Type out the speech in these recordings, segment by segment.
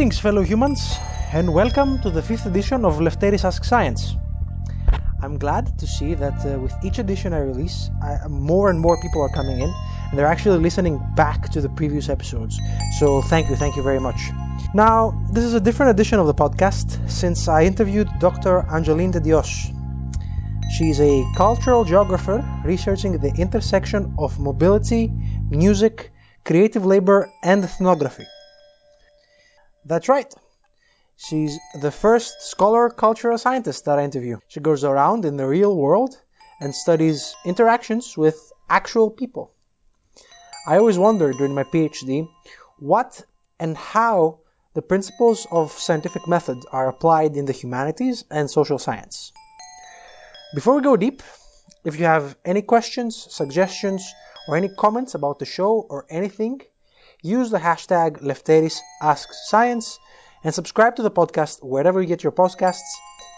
Greetings, fellow humans, and welcome to the fifth edition of Lefteris Ask Science. I'm glad to see that uh, with each edition I release, I, more and more people are coming in, and they're actually listening back to the previous episodes. So thank you, thank you very much. Now, this is a different edition of the podcast since I interviewed Dr. Angeline de Dios. She's a cultural geographer researching the intersection of mobility, music, creative labor, and ethnography. That's right. She's the first scholar cultural scientist that I interview. She goes around in the real world and studies interactions with actual people. I always wondered during my PhD what and how the principles of scientific method are applied in the humanities and social science. Before we go deep, if you have any questions, suggestions, or any comments about the show or anything, use the hashtag LefterisAskScience and subscribe to the podcast wherever you get your podcasts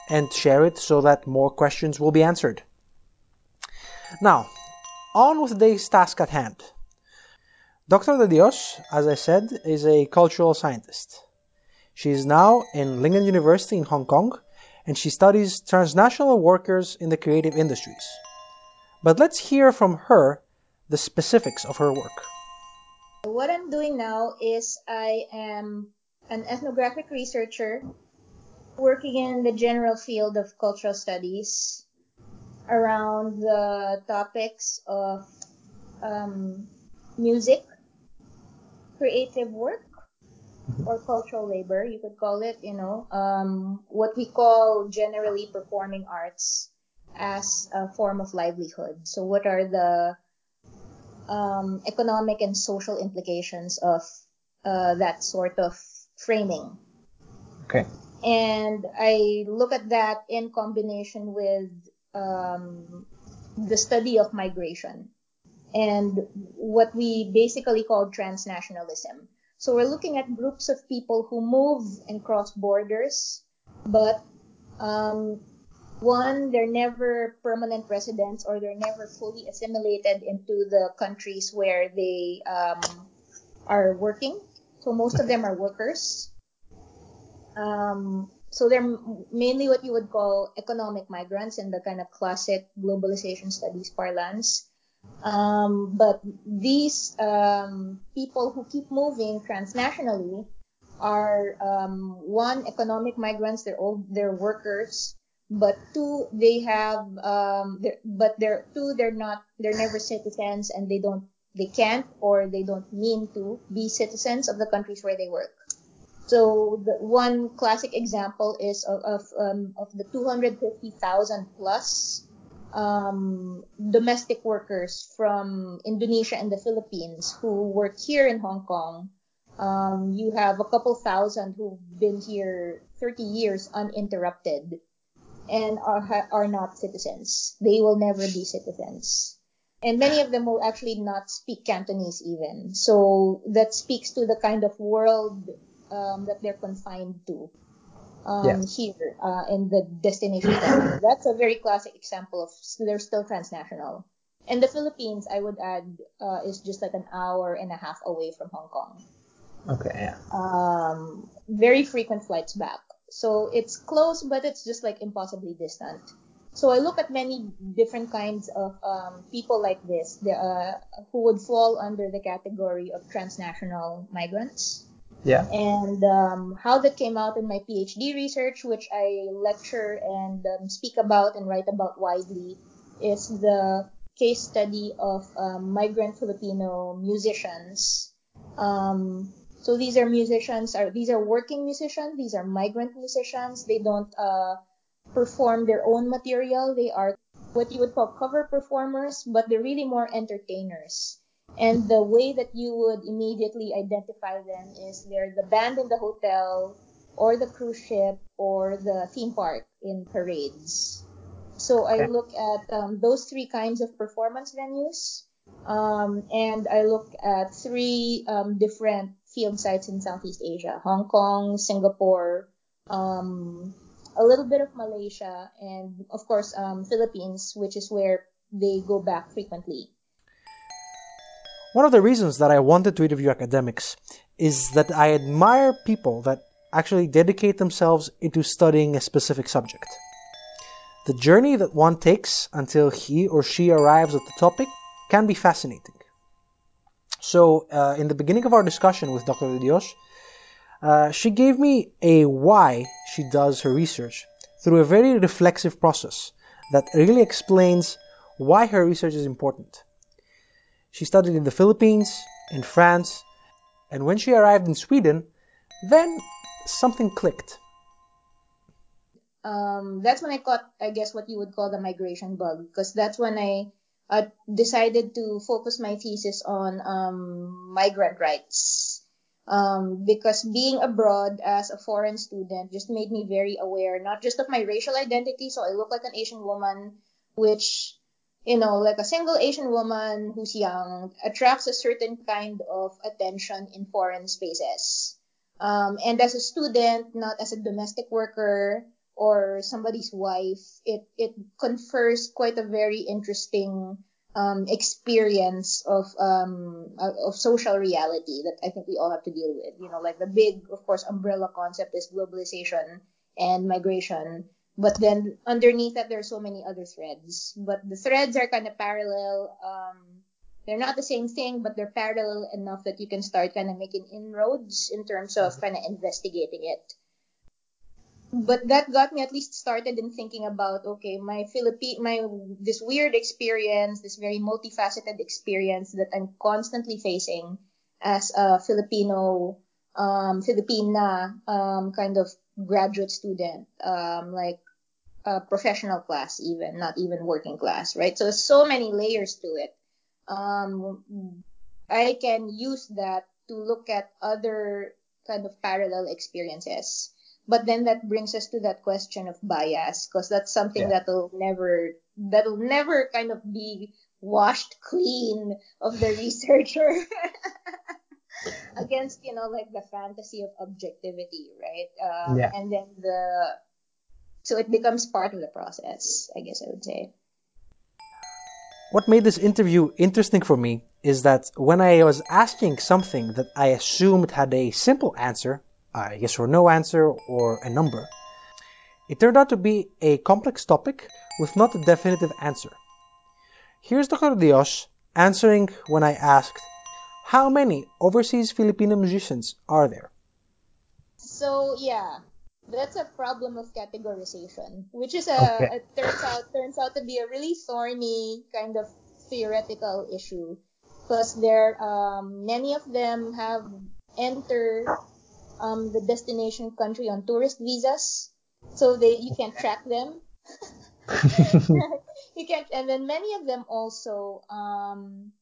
and share it so that more questions will be answered. Now, on with today's task at hand. Dr. De Dios, as I said, is a cultural scientist. She is now in Lingnan University in Hong Kong and she studies transnational workers in the creative industries. But let's hear from her the specifics of her work. What I'm doing now is I am an ethnographic researcher working in the general field of cultural studies around the topics of um, music, creative work, or cultural labor, you could call it, you know, um, what we call generally performing arts as a form of livelihood. So, what are the um, economic and social implications of uh, that sort of framing? Okay. And I look at that in combination with um, the study of migration and what we basically call transnationalism. So we're looking at groups of people who move and cross borders, but um, one, they're never permanent residents or they're never fully assimilated into the countries where they um, are working. So most of them are workers. Um, so they're mainly what you would call economic migrants in the kind of classic globalization studies parlance. Um, but these um, people who keep moving transnationally are um, one economic migrants. They're all they're workers, but two they have um, but they're two they're not they're never citizens and they don't they can't or they don't mean to be citizens of the countries where they work. So the one classic example is of of, um, of the 250,000 plus um, domestic workers from Indonesia and the Philippines who work here in Hong Kong. Um, you have a couple thousand who've been here 30 years uninterrupted and are, are not citizens. They will never be citizens. And many of them will actually not speak Cantonese even. So that speaks to the kind of world um, that they're confined to um, yeah. here uh, in the destination That's a very classic example of they're still transnational. And the Philippines, I would add, uh, is just like an hour and a half away from Hong Kong. Okay, yeah. Um, very frequent flights back. So it's close, but it's just like impossibly distant. So I look at many different kinds of um, people like this uh, who would fall under the category of transnational migrants. Yeah. And um, how that came out in my PhD research, which I lecture and um, speak about and write about widely, is the case study of um, migrant Filipino musicians. So these are musicians, are these are working musicians. These are migrant musicians. They don't uh, perform their own material. They are what you would call cover performers, but they're really more entertainers. And the way that you would immediately identify them is they're the band in the hotel or the cruise ship or the theme park in parades. So I look at um, those three kinds of performance venues. Um, and I look at three um, different field sites in Southeast Asia Hong Kong, Singapore, um, a little bit of Malaysia, and of course, um, Philippines, which is where they go back frequently. One of the reasons that I wanted to interview academics is that I admire people that actually dedicate themselves into studying a specific subject. The journey that one takes until he or she arrives at the topic can be fascinating. So, uh, in the beginning of our discussion with Dr. Dios, uh, she gave me a why she does her research through a very reflexive process that really explains why her research is important. She studied in the Philippines, in France, and when she arrived in Sweden, then something clicked. Um, that's when I caught, I guess, what you would call the migration bug, because that's when I uh, decided to focus my thesis on um, migrant rights. Um, because being abroad as a foreign student just made me very aware, not just of my racial identity, so I look like an Asian woman, which, you know, like a single Asian woman who's young attracts a certain kind of attention in foreign spaces. Um, and as a student, not as a domestic worker, or somebody's wife, it it confers quite a very interesting um, experience of um, of social reality that I think we all have to deal with. You know, like the big, of course, umbrella concept is globalization and migration. But then underneath that, there are so many other threads. But the threads are kind of parallel. Um, they're not the same thing, but they're parallel enough that you can start kind of making inroads in terms of kind of investigating it but that got me at least started in thinking about okay my Philippine my this weird experience this very multifaceted experience that I'm constantly facing as a Filipino um, Filipina um, kind of graduate student um, like a professional class even not even working class right? So so many layers to it. Um, I can use that to look at other kind of parallel experiences but then that brings us to that question of bias, because that's something yeah. that'll never that'll never kind of be washed clean of the researcher against you know like the fantasy of objectivity, right? Um, yeah. And then the so it becomes part of the process, I guess I would say. What made this interview interesting for me is that when I was asking something that I assumed had a simple answer, a yes or no answer or a number. It turned out to be a complex topic with not a definitive answer. Here's Dr. Dios answering when I asked, How many overseas Filipino musicians are there? So, yeah, that's a problem of categorization, which is a, okay. it turns out turns out to be a really thorny kind of theoretical issue because there um, many of them have entered um, the destination country on tourist visas, so they you can't track them. you can't, and then many of them also. Um,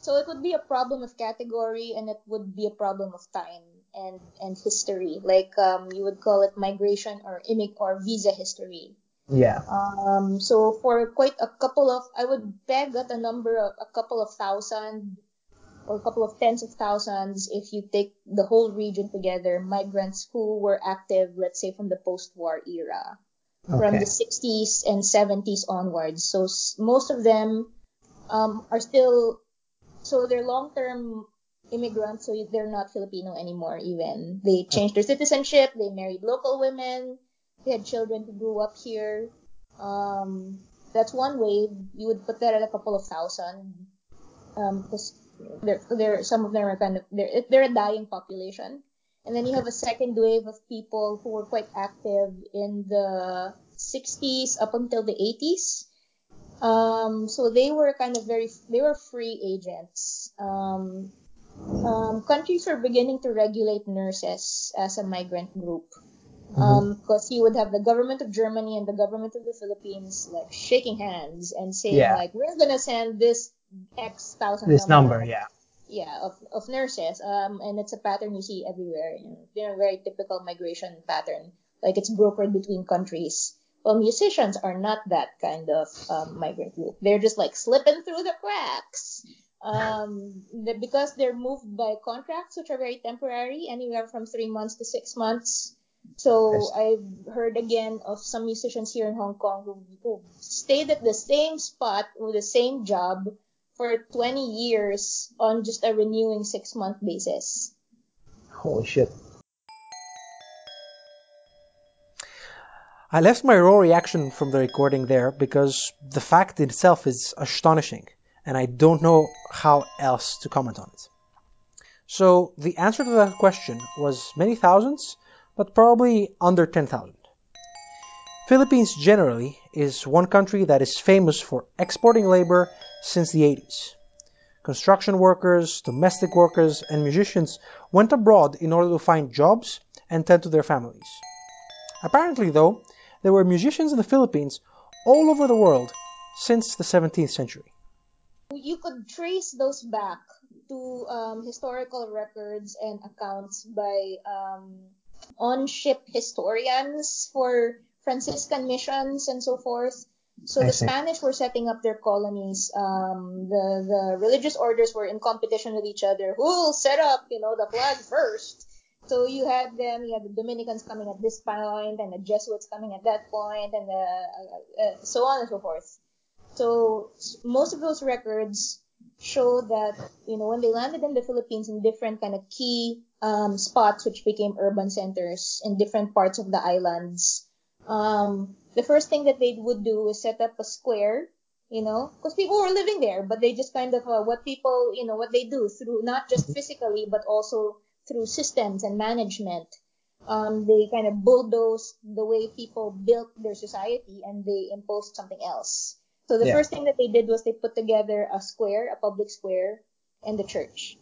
so it would be a problem of category, and it would be a problem of time and and history. Like um, you would call it migration or immig or visa history. Yeah. Um. So for quite a couple of, I would peg at a number of a couple of thousand or a couple of tens of thousands if you take the whole region together, migrants who were active, let's say, from the post-war era, okay. from the 60s and 70s onwards. So most of them um, are still, so they're long-term immigrants, so they're not Filipino anymore even. They changed their citizenship, they married local women, they had children who grew up here. Um, that's one way. You would put that at a couple of thousand. Um, because they're, they're some of them are kind of they're they're a dying population. And then you have a second wave of people who were quite active in the 60s up until the 80s. Um, so they were kind of very they were free agents. Um, um, countries were beginning to regulate nurses as a migrant group because mm-hmm. um, you would have the government of Germany and the government of the Philippines like shaking hands and saying yeah. like we're gonna send this X thousand. This number, number yeah. Yeah, of, of nurses. Um, and it's a pattern you see everywhere. You know, they're a very typical migration pattern. Like it's brokered between countries. Well, musicians are not that kind of um, migrant group. They're just like slipping through the cracks. Um, because they're moved by contracts, which are very temporary, anywhere from three months to six months. So I've heard again of some musicians here in Hong Kong who, who stayed at the same spot with the same job for 20 years on just a renewing six month basis. Holy shit. I left my raw reaction from the recording there because the fact itself is astonishing and I don't know how else to comment on it. So the answer to that question was many thousands, but probably under 10,000. Philippines generally is one country that is famous for exporting labor since the 80s. Construction workers, domestic workers, and musicians went abroad in order to find jobs and tend to their families. Apparently, though, there were musicians in the Philippines all over the world since the 17th century. You could trace those back to um, historical records and accounts by um, on ship historians for Franciscan missions and so forth. So I the see. Spanish were setting up their colonies. Um, the the religious orders were in competition with each other. Who'll set up, you know, the flag first? So you had them. You had the Dominicans coming at this point, and the Jesuits coming at that point, and the, uh, uh, so on and so forth. So most of those records show that you know when they landed in the Philippines in different kind of key um, spots, which became urban centers in different parts of the islands. Um, the first thing that they would do is set up a square, you know, because people were living there, but they just kind of uh, what people, you know, what they do through not just physically but also through systems and management. Um, they kind of bulldozed the way people built their society and they imposed something else. So the Yeah. first thing that they did was they put together a square, a public square, and the church.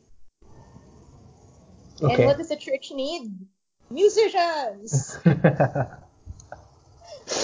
Okay. And what does the church need? Musicians!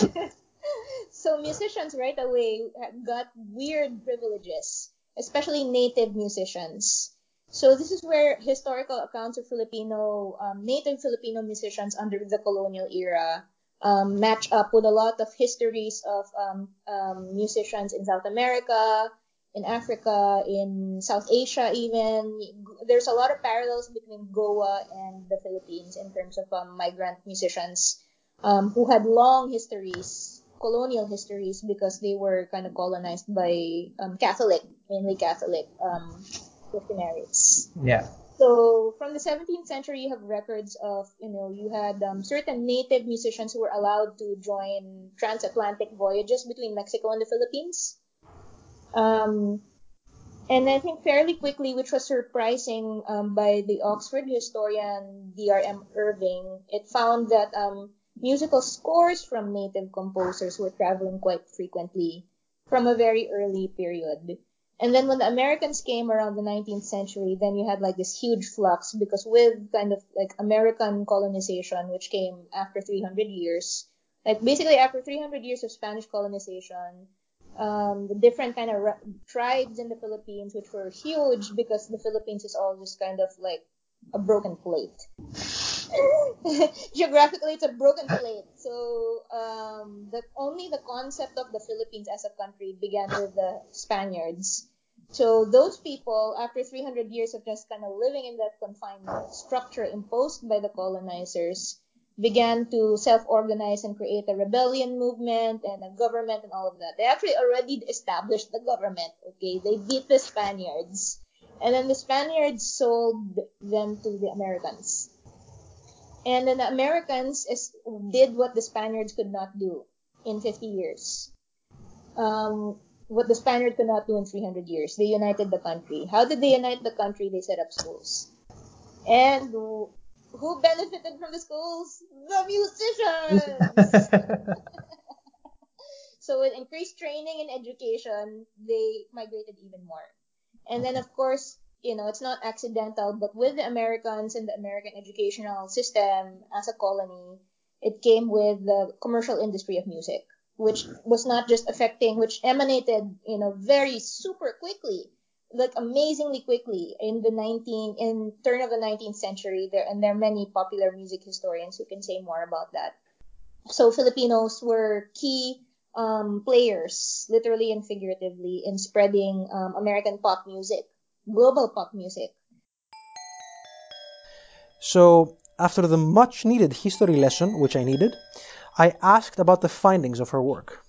so musicians right away got weird privileges, especially native musicians. So this is where historical accounts of Filipino um, native Filipino musicians under the colonial era um, match up with a lot of histories of um, um, musicians in South America, in Africa, in South Asia, even. There's a lot of parallels between Goa and the Philippines in terms of um, migrant musicians um, who had long histories, colonial histories, because they were kind of colonized by um, Catholic, mainly Catholic um, missionaries. yeah. So from the 17th century, you have records of, you know, you had um, certain native musicians who were allowed to join transatlantic voyages between Mexico and the Philippines. Um, and I think fairly quickly, which was surprising um, by the Oxford historian D.R.M. Irving, it found that um, musical scores from native composers were traveling quite frequently from a very early period. And then when the Americans came around the 19th century, then you had like this huge flux because with kind of like American colonization, which came after 300 years, like basically after 300 years of Spanish colonization, um, the different kind of tribes in the Philippines, which were huge because the Philippines is all just kind of like a broken plate. Geographically, it's a broken plate. So um, the only the concept of the Philippines as a country began with the Spaniards. So those people, after 300 years of just kind of living in that confined structure imposed by the colonizers, began to self-organize and create a rebellion movement and a government and all of that. They actually already established the government. Okay, they beat the Spaniards, and then the Spaniards sold them to the Americans. And then the Americans is, did what the Spaniards could not do in 50 years. Um, what the Spaniards could not do in 300 years. They united the country. How did they unite the country? They set up schools. And who who benefited from the schools? The musicians! so with increased training and education, they migrated even more. And then, of course, you know, it's not accidental, but with the Americans and the American educational system as a colony, it came with the commercial industry of music, which was not just affecting, which emanated, you know, very super quickly, like amazingly quickly in the 19, in turn of the 19th century. There and there are many popular music historians who can say more about that. So Filipinos were key um, players, literally and figuratively, in spreading um, American pop music, global pop music. So, after the much needed history lesson, which I needed, I asked about the findings of her work.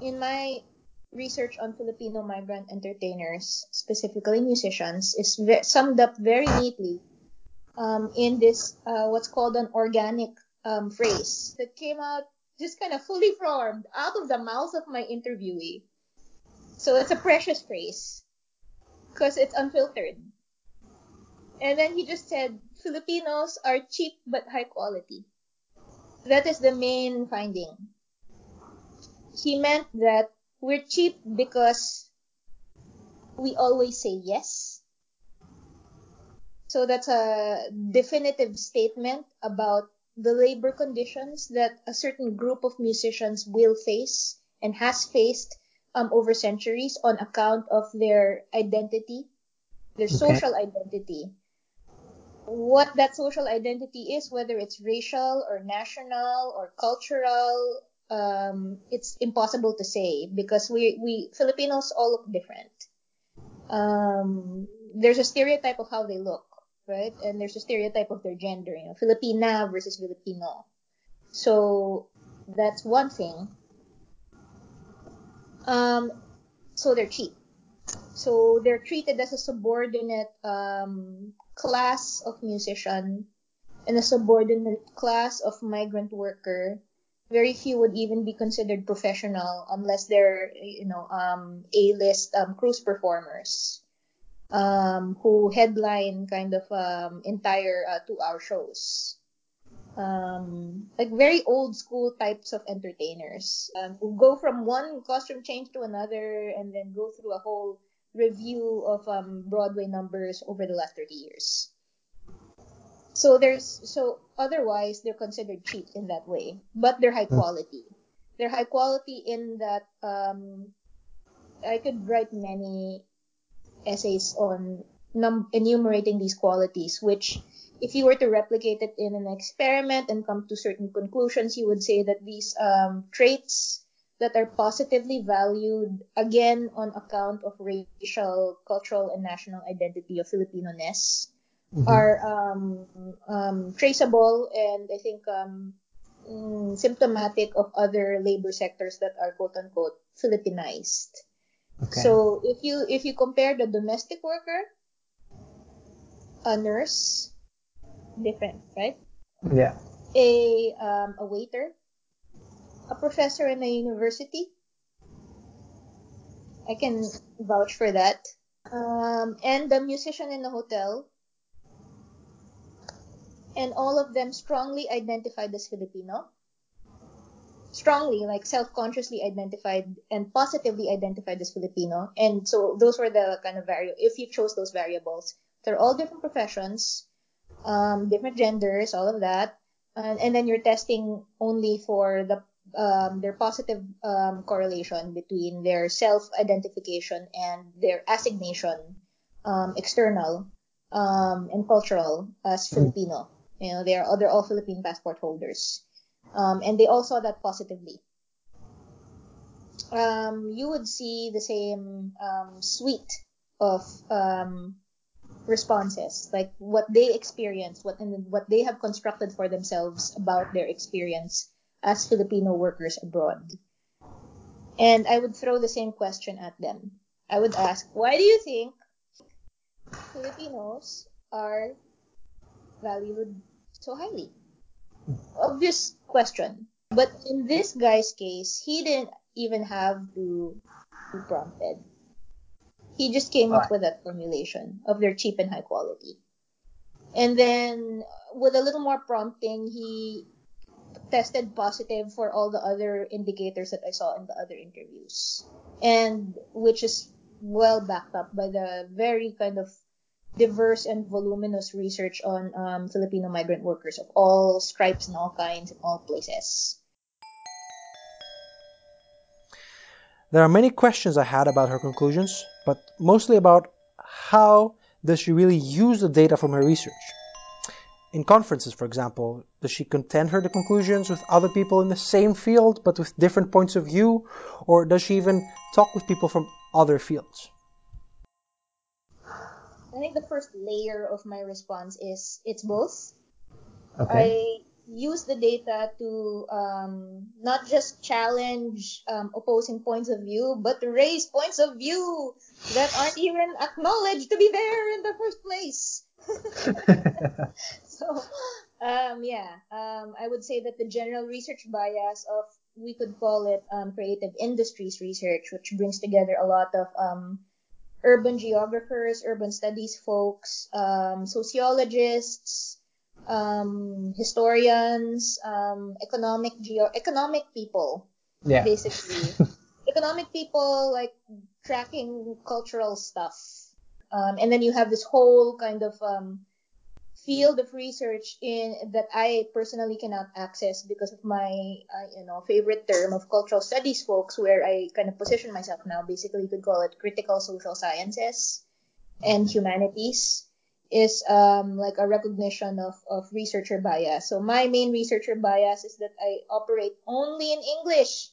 In my research on Filipino migrant entertainers, specifically musicians, is ve- summed up very neatly um, in this uh, what's called an organic um, phrase that came out just kind of fully formed out of the mouth of my interviewee. So it's a precious phrase because it's unfiltered. And then he just said, Filipinos are cheap but high quality. That is the main finding. He meant that we're cheap because we always say yes. So that's a definitive statement about the labor conditions that a certain group of musicians will face and has faced um, over centuries on account of their identity, their okay. social identity. What that social identity is, whether it's racial or national or cultural, um, it's impossible to say because we, we Filipinos all look different. Um, there's a stereotype of how they look right? And there's a stereotype of their gender, you know, Filipina versus Filipino. So that's one thing. Um, so they're cheap. So they're treated as a subordinate um, class of musician and a subordinate class of migrant worker. Very few would even be considered professional unless they're, you know, um, A-list um, cruise performers um, who headline kind of um, entire uh, two-hour shows. Um, like very old school types of entertainers um, who go from one costume change to another and then go through a whole revue of um, Broadway numbers over the last 30 years. So there's so otherwise they're considered cheap in that way, but they're high hmm. quality. They're high quality in that um, I could write many essays on num- enumerating these qualities, which if you were to replicate it in an experiment and come to certain conclusions, you would say that these um, traits that are positively valued, again, on account of racial, cultural, and national identity of Filipino-ness, mm-hmm. are um, um, traceable and I think um, mm, symptomatic of other labor sectors that are quote-unquote Filipinized. Okay. So if you if you compare the domestic worker, a nurse, different, right? Yeah. A um, a waiter, a professor in a university. I can vouch for that. Um, and the musician in the hotel. And all of them strongly identified as Filipino strongly, like self-consciously identified and positively identified as Filipino. And so those were the kind of variable. If you chose those variables, they're all different professions, um, different genders, all of that, and, and then you're testing only for the um, their positive um, correlation between their self-identification and their assignation, um, external um, and cultural as hmm. Filipino. You know, they are they're all Philippine passport holders um, and they all saw that positively. Um, you would see the same um, suite of um, responses, like what they experienced, what and what they have constructed for themselves about their experience as Filipino workers abroad. And I would throw the same question at them. I would ask, why do you think Filipinos are valued so highly? obvious question. But in this guy's case, he didn't even have to be prompted. He just came up with that formulation of their cheap and high quality. And then with a little more prompting, he tested positive for all the other indicators that I saw in the other interviews. And which is well backed up by the very kind of diverse and voluminous research on um, Filipino migrant workers of all stripes and all kinds in all places. There are many questions I had about her conclusions, but mostly about how does she really use the data from her research. In conferences, for example, does she contend her conclusions with other people in the same field but with different points of view, or does she even talk with people from other fields? I think the first layer of my response is it's both. Okay. Use the data to um, not just challenge um, opposing points of view, but to raise points of view that aren't even acknowledged to be there in the first place. so Um, yeah. Um, I would say that the general research bias of we could call it um, creative industries research, which brings together a lot of um, urban geographers, urban studies folks, sociologists, um, historians, um, economic geo economic people, Yeah. basically. economic people like tracking cultural stuff. Um, and then you have this whole kind of um, field of research in that I personally cannot access because of my uh, you know favorite term of cultural studies folks where I kind of position myself now basically you could call it critical social sciences and humanities is um, like a recognition of, of researcher bias. So my main researcher bias is that I operate only in English,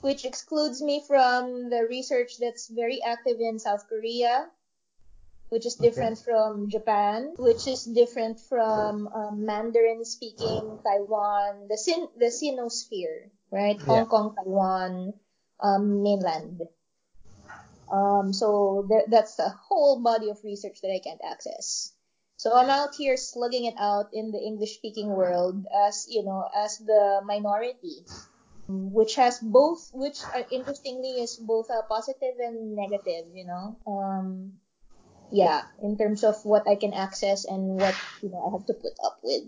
which excludes me from the research that's very active in South Korea, which is different from Japan, which is different from um, Mandarin speaking Taiwan, the Sin the Sinosphere, right? Hong Kong, Taiwan, um, mainland. Um, so there, that's a whole body of research that I can't access. So I'm out here slugging it out in the English speaking world as, you know, as the minority, which has both, which uh, interestingly is both a positive and negative, you know. Um, yeah, in terms of what I can access and what, you know, I have to put up with.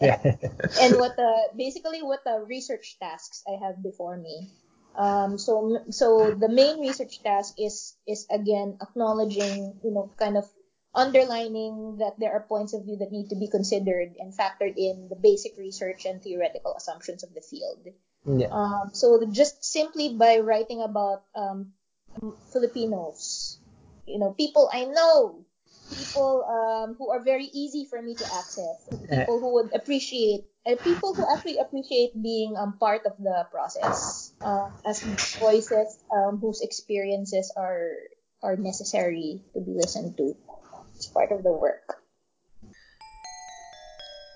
And what the basically what the research tasks I have before me. Um, so so the main research task is is again acknowledging you know kind of underlining that there are points of view that need to be considered and factored in the basic research and theoretical assumptions of the field. yeah. Um, so just simply by writing about um, Filipinos, you know, people I know, people um, who are very easy for me to access, people who would appreciate, uh, people who actually appreciate being um, part of the process uh, as voices um, whose experiences are are necessary to be listened to. It's part of the work.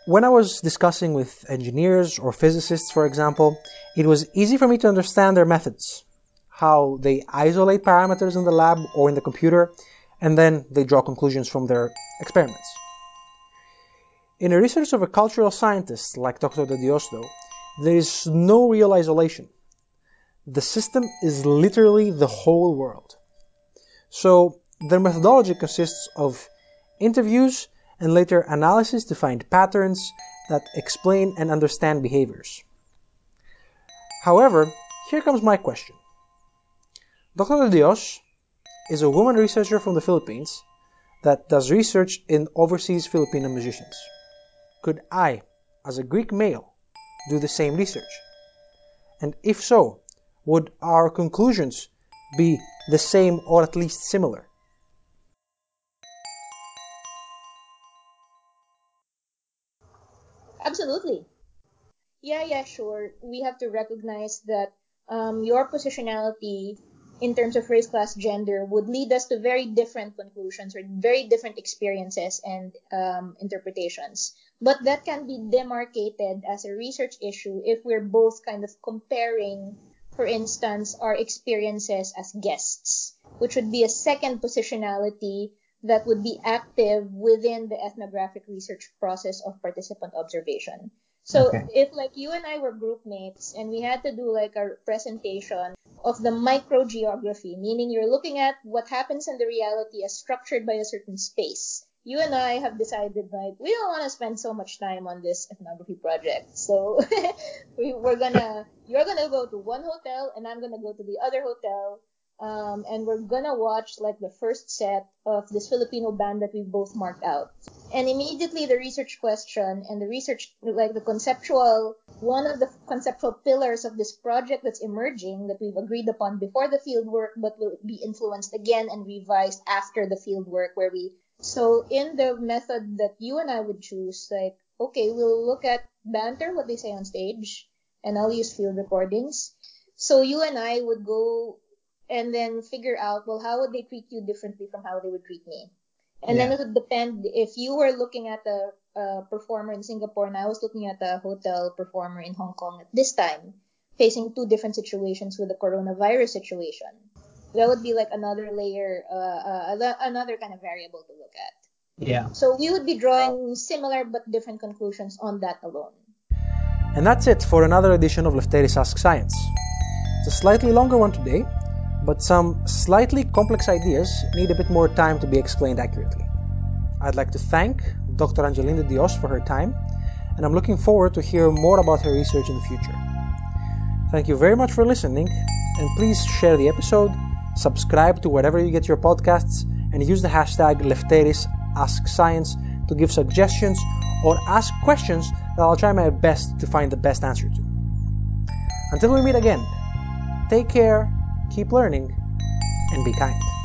When I was discussing with engineers or physicists, for example, it was easy for me to understand their methods, how they isolate parameters in the lab or in the computer, and then they draw conclusions from their experiments. In the research of a cultural scientist like Dr. De Dios, though, there is no real isolation. The system is literally the whole world. So, their methodology consists of interviews and later analysis to find patterns that explain and understand behaviors. However, here comes my question. Dr. De Dios is a woman researcher from the Philippines that does research in overseas Filipino musicians. Could I, as a Greek male, do the same research? And if so, would our conclusions be the same or at least similar? Absolutely. Yeah, yeah, sure. We have to recognize that um, your positionality in terms of race, class, gender would lead us to very different conclusions or very different experiences and um, interpretations. But that can be demarcated as a research issue if we're both kind of comparing, for instance, our experiences as guests, which would be a second positionality that would be active within the ethnographic research process of participant observation. So Okay. if like you and I were group mates and we had to do like a presentation of the microgeography, meaning you're looking at what happens in the reality as structured by a certain space. You and I have decided like we don't want to spend so much time on this ethnography project. So we, we're gonna you're gonna go to one hotel and I'm gonna go to the other hotel um, and we're gonna watch like the first set of this Filipino band that we both marked out. And immediately the research question and the research, like the conceptual, one of the conceptual pillars of this project that's emerging that we've agreed upon before the field work, but will be influenced again and revised after the field work where we, so in the method that you and I would choose, like, okay, we'll look at banter, what they say on stage, and I'll use field recordings. So you and I would go and then figure out, well, how would they treat you differently from how they would treat me? And then it would depend if you were looking at a, a performer in Singapore and I was looking at a hotel performer in Hong Kong at this time, facing two different situations with the coronavirus situation. That would be like another layer, uh, uh, another kind of variable to look at. Yeah. So we would be drawing similar but different conclusions on that alone. And that's it for another edition of Lefteris Ask Science. It's a slightly longer one today, but some slightly complex ideas need a bit more time to be explained accurately. I'd like to thank Dr. Angelina Dios for her time, and I'm looking forward to hear more about her research in the future. Thank you very much for listening, and please share the episode, subscribe to wherever you get your podcasts, and use the hashtag Lefteris Ask Science to give suggestions or ask questions that I'll try my best to find the best answer to. Until we meet again, take care, keep learning, and be kind.